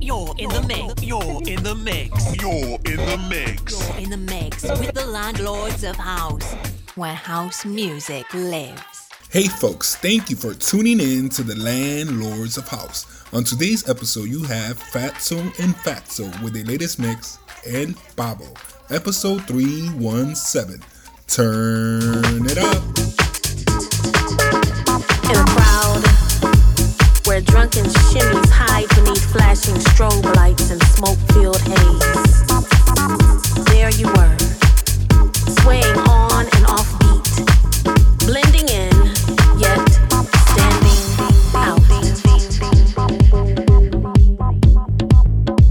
You're in the mix. You're in the mix. You're in the mix. You're in the mix with the landlords of house, where house music lives. Hey folks, thank you for tuning in to the Landlords of House. On today's episode, you have Fatso and Fatso with the latest mix, and Pavo, episode 317. Turn it up. In a crowd where drunken shimmies hide beneath flashing strobe lights and smoke filled haze. There you were, swaying on and off beat, blending in, yet standing out.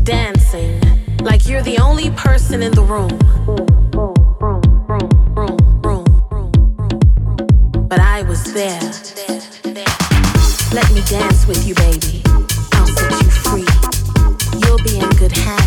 Dancing like you're the only person in the room. Dance with you, baby. I'll set you free. You'll be in good hands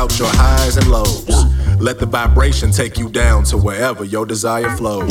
out your highs and lows. Let the vibration take you down to wherever your desire flows.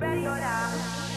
Ready or not.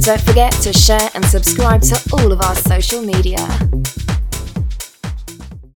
Don't forget to share